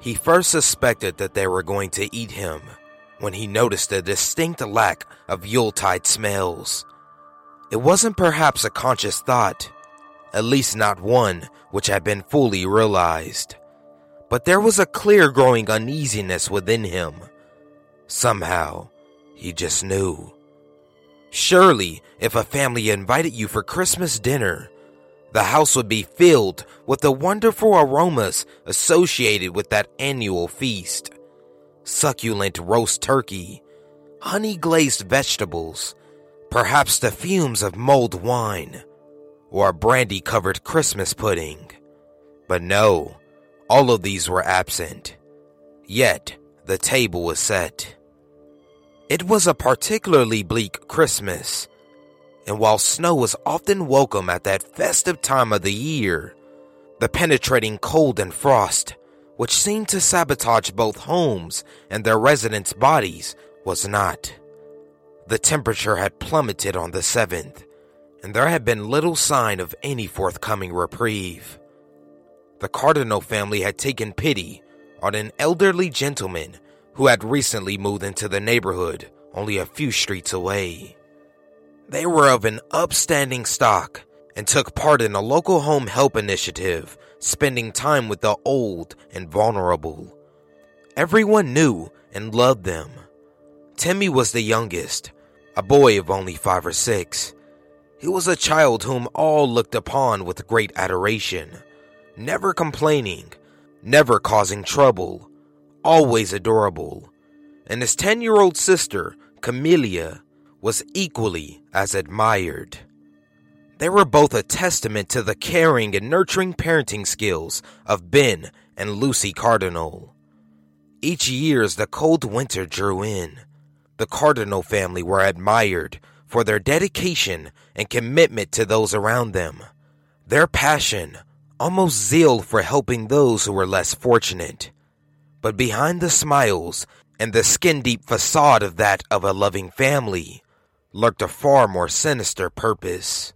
He first suspected that they were going to eat him when he noticed a distinct lack of Yuletide smells. It wasn't perhaps a conscious thought, at least not one which had been fully realized, but there was a clear growing uneasiness within him. Somehow, he just knew. Surely, if a family invited you for Christmas dinner, the house would be filled with the wonderful aromas associated with that annual feast. Succulent roast turkey, honey glazed vegetables, perhaps the fumes of mulled wine, or a brandy covered Christmas pudding. But no, all of these were absent. Yet, the table was set. It was a particularly bleak Christmas, and while snow was often welcome at that festive time of the year, the penetrating cold and frost, which seemed to sabotage both homes and their residents' bodies, was not. The temperature had plummeted on the 7th, and there had been little sign of any forthcoming reprieve. The Cardinal family had taken pity on an elderly gentleman who had recently moved into the neighborhood only a few streets away. They were of an upstanding stock and took part in a local home help initiative, spending time with the old and vulnerable. Everyone knew and loved them. Timmy was the youngest, a boy of only five or six. He was a child whom all looked upon with great adoration, never complaining, never causing trouble, always adorable. And his 10 year old sister, Camellia, was equally as admired. They were both a testament to the caring and nurturing parenting skills of Ben and Lucy Cardinal. Each year as the cold winter drew in, the Cardinal family were admired for their dedication and commitment to those around them, their passion, almost zeal for helping those who were less fortunate. But behind the smiles and the skin deep facade of that of a loving family lurked a far more sinister purpose.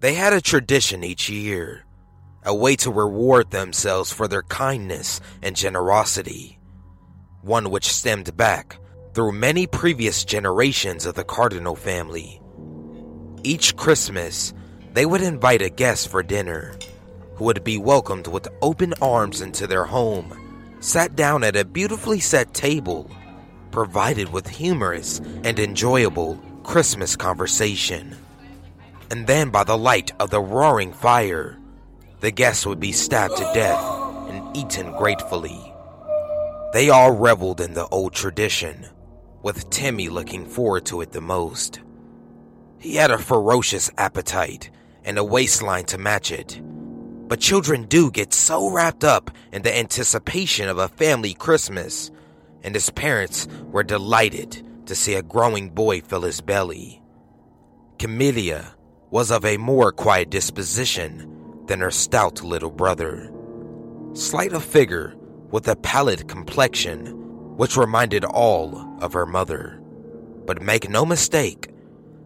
They had a tradition each year, a way to reward themselves for their kindness and generosity, one which stemmed back through many previous generations of the Cardinal family. Each Christmas, they would invite a guest for dinner who would be welcomed with open arms into their home, sat down at a beautifully set table, provided with humorous and enjoyable Christmas conversation. And then, by the light of the roaring fire, the guests would be stabbed to death and eaten gratefully. They all reveled in the old tradition, with Timmy looking forward to it the most. He had a ferocious appetite and a waistline to match it. But children do get so wrapped up in the anticipation of a family Christmas, and his parents were delighted to see a growing boy fill his belly. Camellia was of a more quiet disposition than her stout little brother. Slight of figure, with a pallid complexion, which reminded all of her mother. But make no mistake,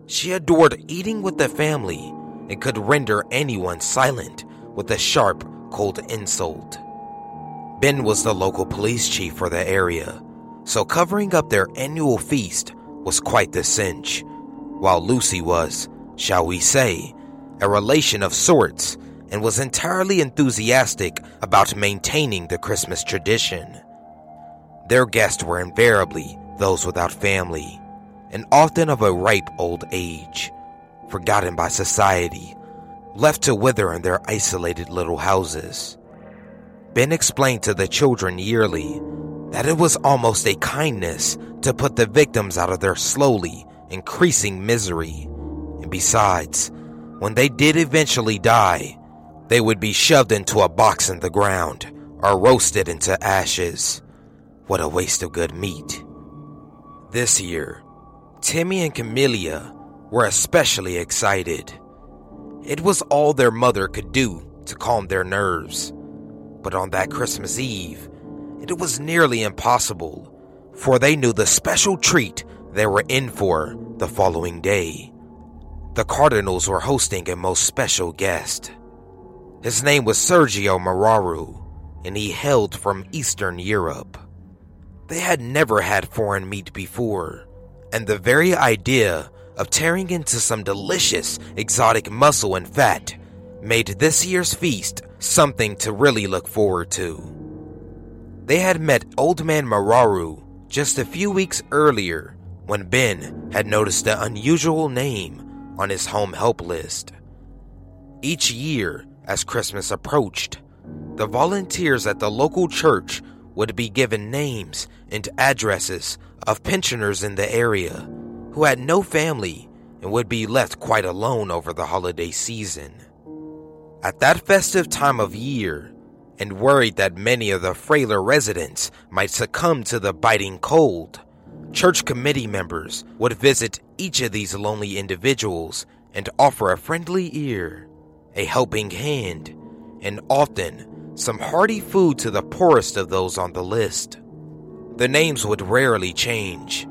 she adored eating with the family and could render anyone silent with a sharp, cold insult. Ben was the local police chief for the area so covering up their annual feast was quite the cinch, while Lucy was, shall we say, a relation of sorts and was entirely enthusiastic about maintaining the Christmas tradition. Their guests were invariably those without family, and often of a ripe old age, forgotten by society, left to wither in their isolated little houses. Ben explained to the children yearly that it was almost a kindness to put the victims out of their slowly increasing misery. And besides, when they did eventually die, they would be shoved into a box in the ground or roasted into ashes. What a waste of good meat. This year, Timmy and Camellia were especially excited. It was all their mother could do to calm their nerves. But on that Christmas Eve, it was nearly impossible, for they knew the special treat they were in for the following day. The Cardinals were hosting a most special guest. His name was Sergio Mararu, and he hailed from Eastern Europe. They had never had foreign meat before, and the very idea of tearing into some delicious exotic muscle and fat made this year's feast something to really look forward to. They had met Old Man Mararu just a few weeks earlier when Ben had noticed the unusual name on his home help list. Each year, as Christmas approached, the volunteers at the local church would be given names and addresses of pensioners in the area who had no family and would be left quite alone over the holiday season. At that festive time of year, and worried that many of the frailer residents might succumb to the biting cold, church committee members would visit each of these lonely individuals and offer a friendly ear, a helping hand, and often some hearty food to the poorest of those on the list. The names would rarely change,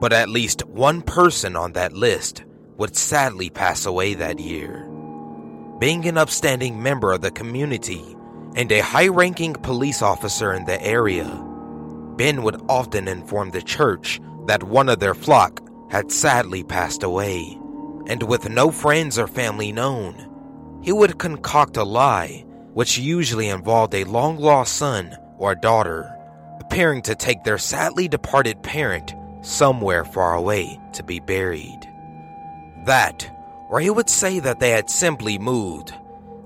but at least one person on that list would sadly pass away that year. Being an upstanding member of the community and a high ranking police officer in the area, Ben would often inform the church that one of their flock had sadly passed away, and with no friends or family known, he would concoct a lie, which usually involved a long lost son or daughter appearing to take their sadly departed parent somewhere far away to be buried. That or he would say that they had simply moved,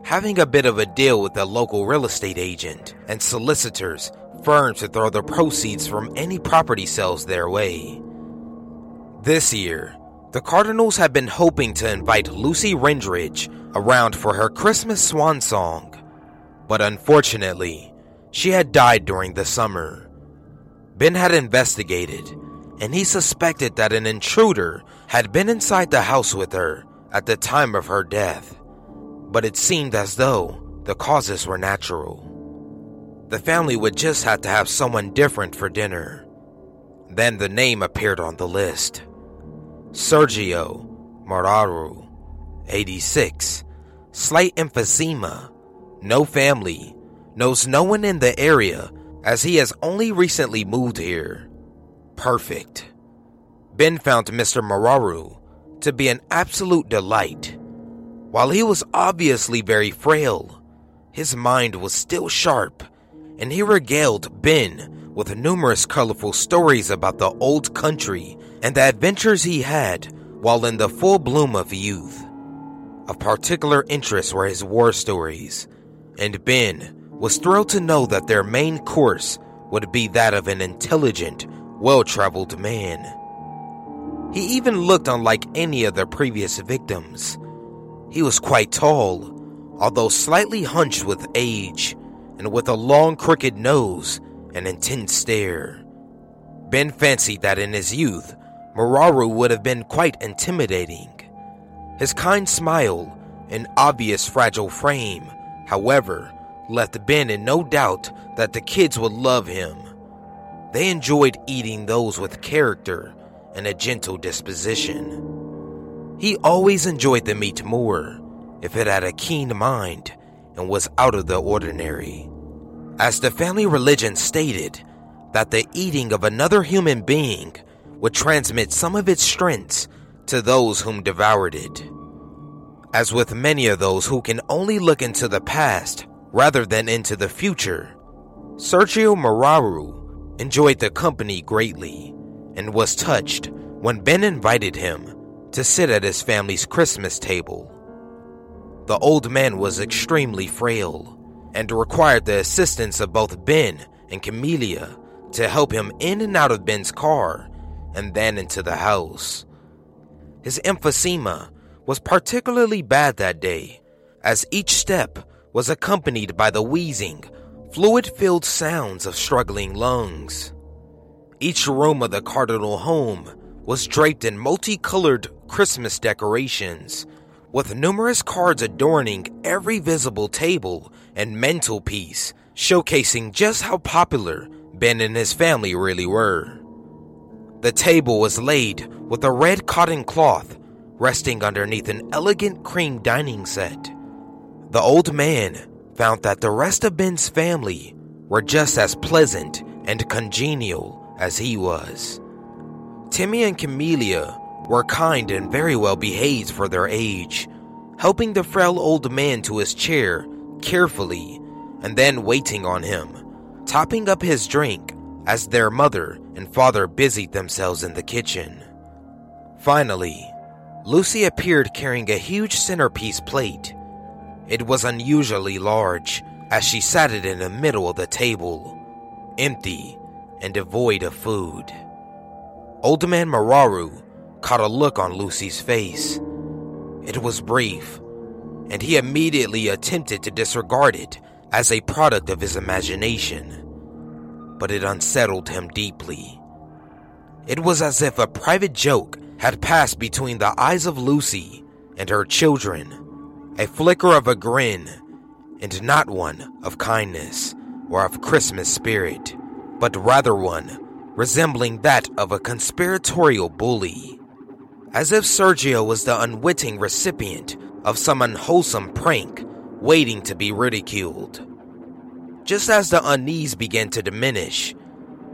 having a bit of a deal with a local real estate agent and solicitors firms to throw the proceeds from any property sales their way. This year, the Cardinals had been hoping to invite Lucy Rendridge around for her Christmas swan song, but unfortunately, she had died during the summer. Ben had investigated, and he suspected that an intruder had been inside the house with her at the time of her death, but it seemed as though the causes were natural. The family would just have to have someone different for dinner. Then the name appeared on the list Sergio Mararu, 86, slight emphysema, no family, knows no one in the area as he has only recently moved here. Perfect. Ben found Mr. Mararu to be an absolute delight. While he was obviously very frail, his mind was still sharp, and he regaled Ben with numerous colorful stories about the old country and the adventures he had while in the full bloom of youth. Of particular interest were his war stories, and Ben was thrilled to know that their main course would be that of an intelligent, well traveled man. He even looked unlike any of their previous victims. He was quite tall, although slightly hunched with age, and with a long crooked nose and intense stare. Ben fancied that in his youth, Mararu would have been quite intimidating. His kind smile and obvious fragile frame, however, left Ben in no doubt that the kids would love him. They enjoyed eating those with character and a gentle disposition. He always enjoyed the meat more if it had a keen mind and was out of the ordinary. As the family religion stated, that the eating of another human being would transmit some of its strengths to those whom devoured it. As with many of those who can only look into the past rather than into the future, Sergio Mararu enjoyed the company greatly and was touched when Ben invited him to sit at his family's Christmas table. The old man was extremely frail and required the assistance of both Ben and Camelia to help him in and out of Ben's car and then into the house. His emphysema was particularly bad that day, as each step was accompanied by the wheezing, fluid filled sounds of struggling lungs. Each room of the Cardinal home was draped in multicolored Christmas decorations, with numerous cards adorning every visible table and mantelpiece, showcasing just how popular Ben and his family really were. The table was laid with a red cotton cloth resting underneath an elegant cream dining set. The old man found that the rest of Ben's family were just as pleasant and congenial as he was. Timmy and Camellia were kind and very well behaved for their age, helping the frail old man to his chair carefully and then waiting on him, topping up his drink as their mother and father busied themselves in the kitchen. Finally, Lucy appeared carrying a huge centerpiece plate. It was unusually large as she sat it in the middle of the table, empty and devoid of food. Old Man Mararu caught a look on Lucy's face. It was brief, and he immediately attempted to disregard it as a product of his imagination. But it unsettled him deeply. It was as if a private joke had passed between the eyes of Lucy and her children, a flicker of a grin, and not one of kindness or of Christmas spirit, but rather one resembling that of a conspiratorial bully. As if Sergio was the unwitting recipient of some unwholesome prank waiting to be ridiculed. Just as the unease began to diminish,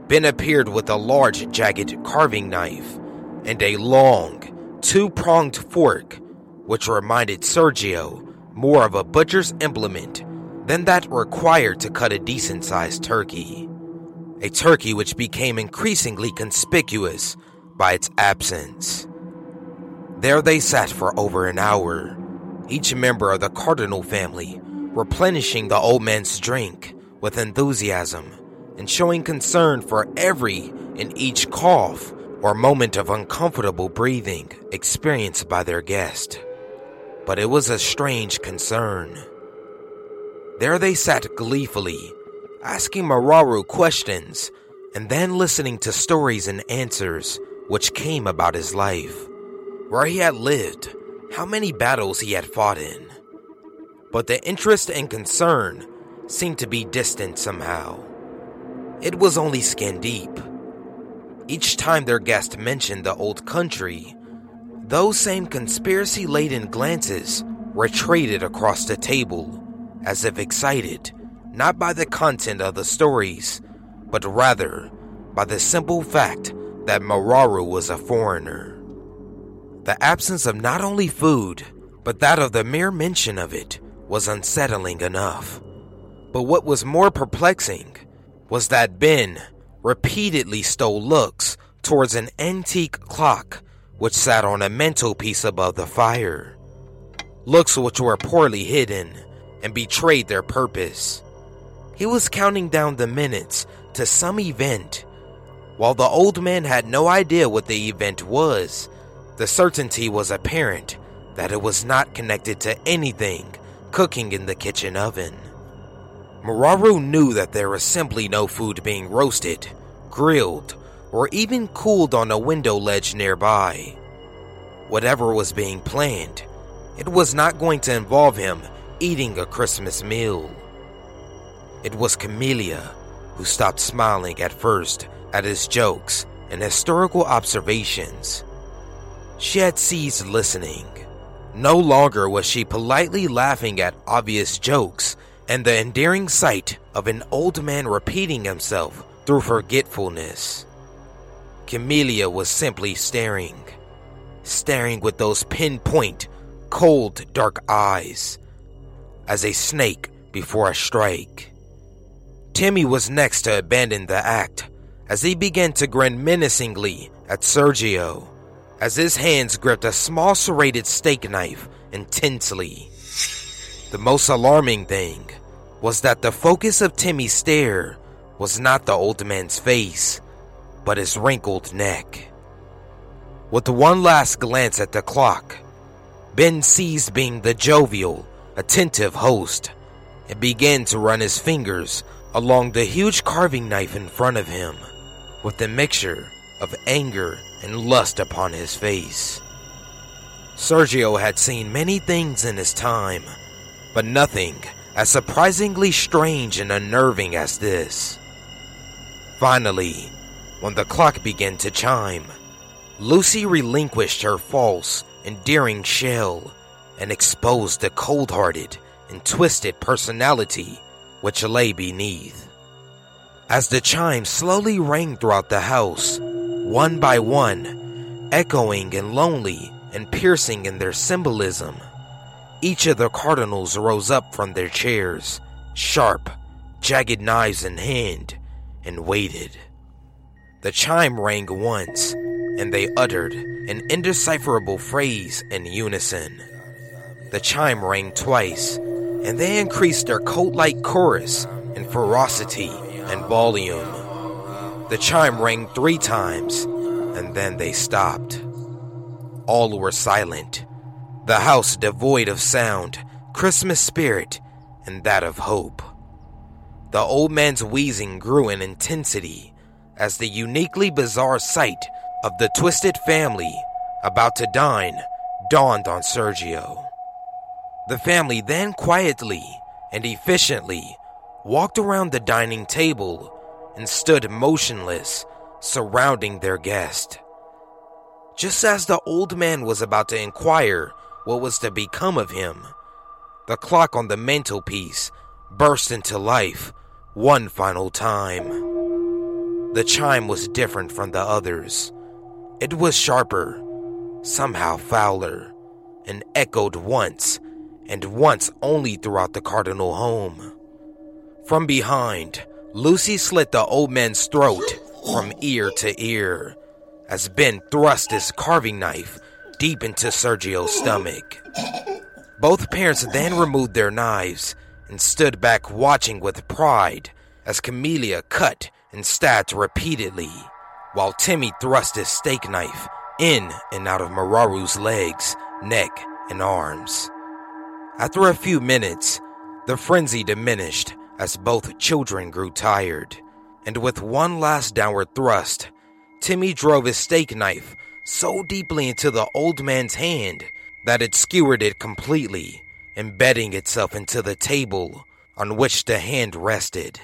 Ben appeared with a large, jagged carving knife and a long, two pronged fork, which reminded Sergio more of a butcher's implement than that required to cut a decent sized turkey. A turkey which became increasingly conspicuous by its absence. There they sat for over an hour, each member of the Cardinal family replenishing the old man's drink with enthusiasm and showing concern for every and each cough or moment of uncomfortable breathing experienced by their guest. But it was a strange concern. There they sat gleefully, asking Mararu questions and then listening to stories and answers which came about his life, where he had lived, how many battles he had fought in. But the interest and concern seemed to be distant somehow. It was only skin deep each time their guest mentioned the old country, those same conspiracy laden glances retreated across the table, as if excited, not by the content of the stories, but rather by the simple fact that Mararu was a foreigner. The absence of not only food, but that of the mere mention of it was unsettling enough. But what was more perplexing was that Ben repeatedly stole looks towards an antique clock which sat on a mantelpiece above the fire. Looks which were poorly hidden and betrayed their purpose. He was counting down the minutes to some event. While the old man had no idea what the event was, the certainty was apparent that it was not connected to anything cooking in the kitchen oven. Mararu knew that there was simply no food being roasted, grilled, or even cooled on a window ledge nearby. Whatever was being planned, it was not going to involve him eating a Christmas meal. It was Camellia who stopped smiling at first at his jokes and historical observations. She had ceased listening. No longer was she politely laughing at obvious jokes and the endearing sight of an old man repeating himself through forgetfulness. Camelia was simply staring, staring with those pinpoint, cold, dark eyes, as a snake before a strike. Timmy was next to abandon the act as he began to grin menacingly at Sergio as his hands gripped a small serrated steak knife intensely. The most alarming thing was that the focus of Timmy's stare was not the old man's face, but his wrinkled neck. With one last glance at the clock, Ben ceased being the jovial, attentive host and began to run his fingers along the huge carving knife in front of him with a mixture of anger and lust upon his face. Sergio had seen many things in his time, but nothing as surprisingly strange and unnerving as this. Finally, when the clock began to chime, Lucy relinquished her false, endearing shell and exposed the cold hearted and twisted personality which lay beneath. As the chime slowly rang throughout the house, one by one, echoing and lonely and piercing in their symbolism, each of the cardinals rose up from their chairs, sharp, jagged knives in hand, and waited. The chime rang once, and they uttered an indecipherable phrase in unison. The chime rang twice, and they increased their cult like chorus in ferocity and volume. The chime rang three times, and then they stopped. All were silent, the house devoid of sound, Christmas spirit, and that of hope. The old man's wheezing grew in intensity as the uniquely bizarre sight of the twisted family about to dine dawned on Sergio. The family then quietly and efficiently walked around the dining table and stood motionless, surrounding their guest. Just as the old man was about to inquire what was to become of him, the clock on the mantelpiece burst into life one final time. The chime was different from the others. It was sharper, somehow fouler, and echoed once, and once only throughout the cardinal home. From behind, Lucy slit the old man's throat from ear to ear as Ben thrust his carving knife deep into Sergio's stomach. Both parents then removed their knives and stood back watching with pride as Camelia cut and stabbed repeatedly, while Timmy thrust his steak knife in and out of Mararu's legs, neck, and arms. After a few minutes, the frenzy diminished as both children grew tired, and with one last downward thrust, Timmy drove his steak knife so deeply into the old man's hand that it skewered it completely, embedding itself into the table on which the hand rested.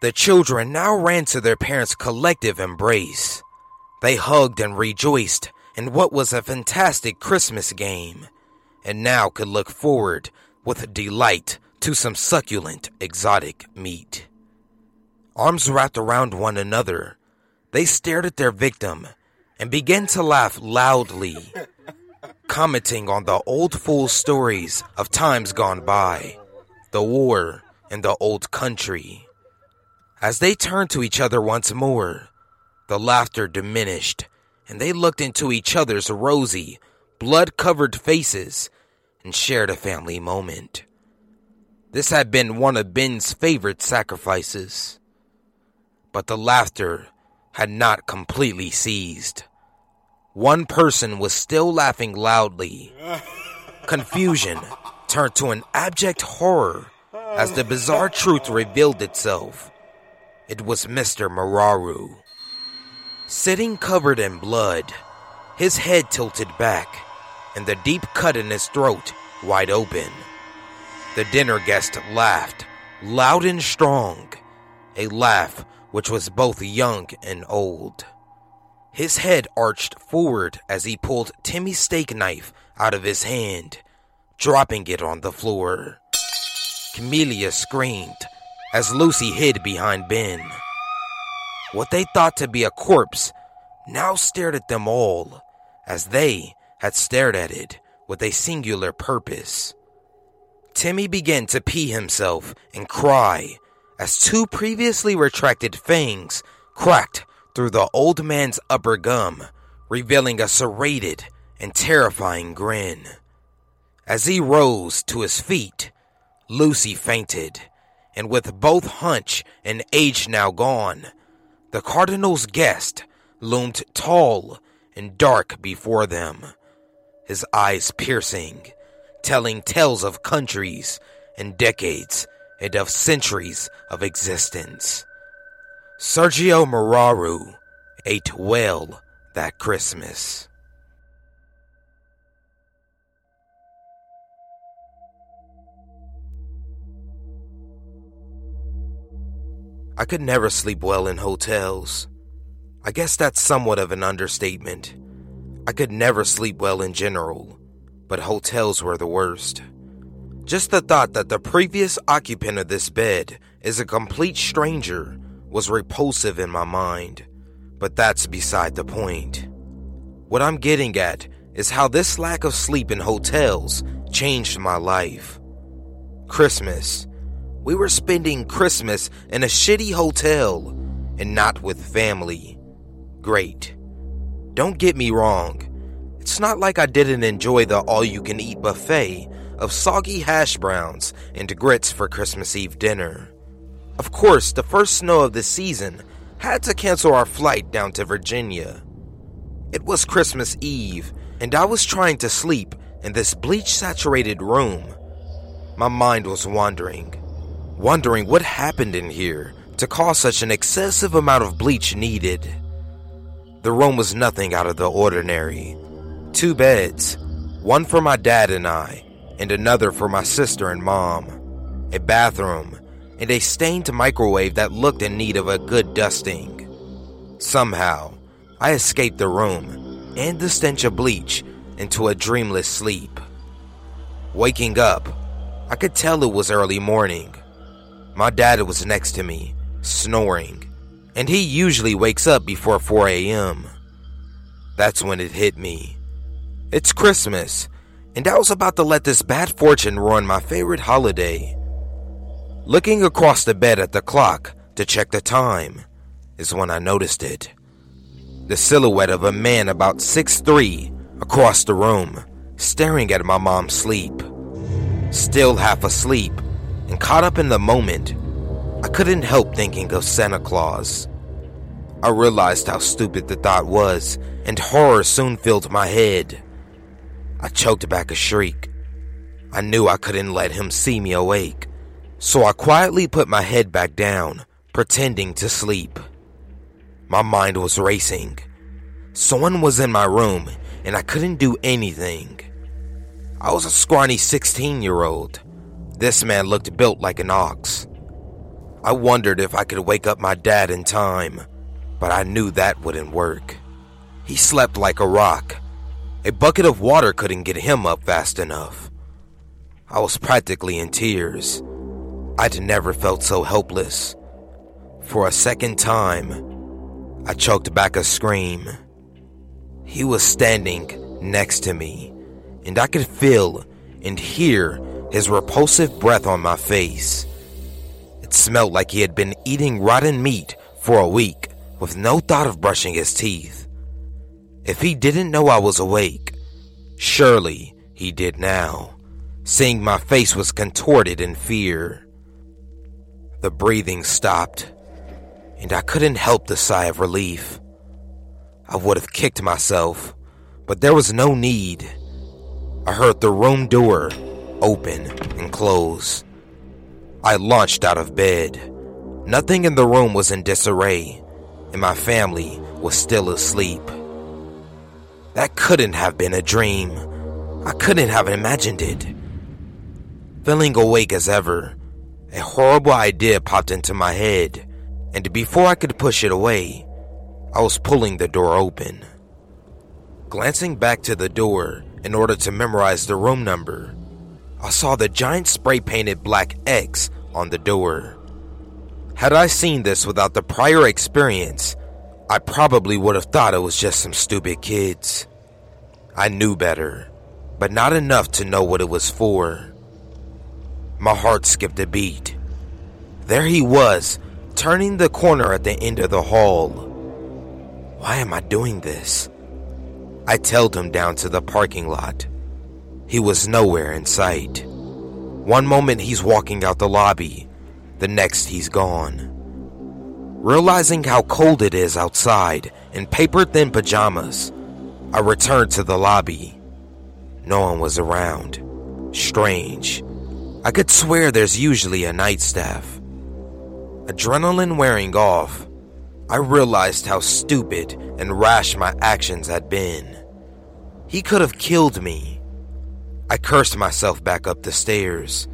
The children now ran to their parents' collective embrace. They hugged and rejoiced in what was a fantastic Christmas game, and now could look forward with delight to some succulent exotic meat. Arms wrapped around one another, they stared at their victim and began to laugh loudly, commenting on the old fool stories of times gone by, the war, and the old country. As they turned to each other once more, the laughter diminished, and they looked into each other's rosy, blood covered faces and shared a family moment. This had been one of Ben's favorite sacrifices. But the laughter had not completely ceased. One person was still laughing loudly. Confusion turned to an abject horror as the bizarre truth revealed itself. It was Mr. Mararu. Sitting covered in blood, his head tilted back, and the deep cut in his throat wide open. The dinner guest laughed, loud and strong, a laugh which was both young and old. His head arched forward as he pulled Timmy's steak knife out of his hand, dropping it on the floor. Camelia screamed as Lucy hid behind Ben. What they thought to be a corpse now stared at them all, as they had stared at it with a singular purpose. Timmy began to pee himself and cry as two previously retracted fangs cracked through the old man's upper gum, revealing a serrated and terrifying grin. As he rose to his feet, Lucy fainted, and with both hunch and age now gone, the Cardinal's guest loomed tall and dark before them, his eyes piercing telling tales of countries and decades and of centuries of existence. Sergio Mararu ate well that Christmas. I could never sleep well in hotels. I guess that's somewhat of an understatement. I could never sleep well in general but hotels were the worst. Just the thought that the previous occupant of this bed is a complete stranger was repulsive in my mind, but that's beside the point. What I'm getting at is how this lack of sleep in hotels changed my life. Christmas. We were spending Christmas in a shitty hotel and not with family. Great. Don't get me wrong. It's not like I didn't enjoy the all you can eat buffet of soggy hash browns and grits for Christmas Eve dinner. Of course, the first snow of the season had to cancel our flight down to Virginia. It was Christmas Eve, and I was trying to sleep in this bleach saturated room. My mind was wandering, wondering what happened in here to cause such an excessive amount of bleach needed. The room was nothing out of the ordinary. Two beds, one for my dad and I, and another for my sister and mom. A bathroom, and a stained microwave that looked in need of a good dusting. Somehow, I escaped the room and the stench of bleach into a dreamless sleep. Waking up, I could tell it was early morning. My dad was next to me, snoring, and he usually wakes up before 4 a.m. That's when it hit me. It's Christmas, and I was about to let this bad fortune ruin my favorite holiday. Looking across the bed at the clock to check the time is when I noticed it. The silhouette of a man about six three across the room, staring at my mom's sleep. Still half asleep and caught up in the moment, I couldn't help thinking of Santa Claus. I realized how stupid the thought was, and horror soon filled my head. I choked back a shriek. I knew I couldn't let him see me awake so I quietly put my head back down, pretending to sleep. My mind was racing. Someone was in my room, and I couldn't do anything. I was a scrawny 16 year old. This man looked built like an ox. I wondered if I could wake up my dad in time, but I knew that wouldn't work. He slept like a rock. A bucket of water couldn't get him up fast enough. I was practically in tears. I'd never felt so helpless. For a second time, I choked back a scream. He was standing next to me, and I could feel and hear his repulsive breath on my face. It smelled like he had been eating rotten meat for a week with no thought of brushing his teeth. If he didn't know I was awake, surely he did now, seeing my face was contorted in fear. The breathing stopped, and I couldn't help the sigh of relief. I would have kicked myself, but there was no need. I heard the room door open and close. I launched out of bed. Nothing in the room was in disarray, and my family was still asleep. That couldn't have been a dream. I couldn't have imagined it. Feeling awake as ever, a horrible idea popped into my head, and before I could push it away, I was pulling the door open. Glancing back to the door in order to memorize the room number, I saw the giant spray painted black X on the door. Had I seen this without the prior experience, I probably would have thought it was just some stupid kids. I knew better, but not enough to know what it was for. My heart skipped a beat. There he was, turning the corner at the end of the hall. Why am I doing this? I tailed him down to the parking lot. He was nowhere in sight. One moment he's walking out the lobby, the next he's gone. Realizing how cold it is outside in paper thin pajamas, I returned to the lobby. No one was around. Strange. I could swear there's usually a night staff. Adrenaline wearing off, I realized how stupid and rash my actions had been. He could have killed me. I cursed myself back up the stairs.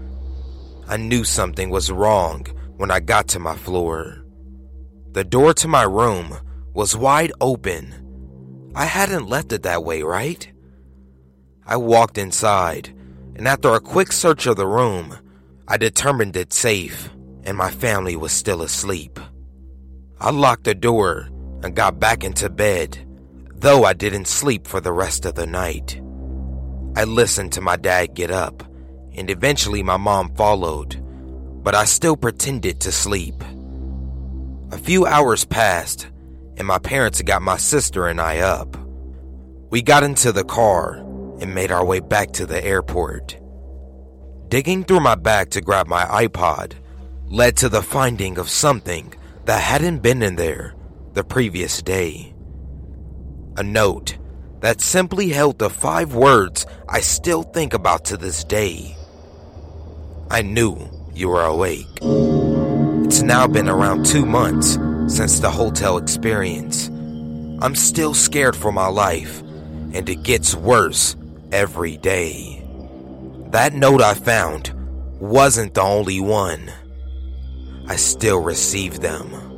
I knew something was wrong when I got to my floor. The door to my room was wide open. I hadn't left it that way, right? I walked inside and after a quick search of the room, I determined it safe and my family was still asleep. I locked the door and got back into bed, though I didn't sleep for the rest of the night. I listened to my dad get up, and eventually my mom followed, but I still pretended to sleep. A few hours passed, and my parents got my sister and I up. We got into the car and made our way back to the airport. Digging through my bag to grab my iPod led to the finding of something that hadn't been in there the previous day. A note that simply held the five words I still think about to this day. I knew you were awake. It's now been around two months since the hotel experience. I'm still scared for my life, and it gets worse every day. That note I found wasn't the only one. I still receive them.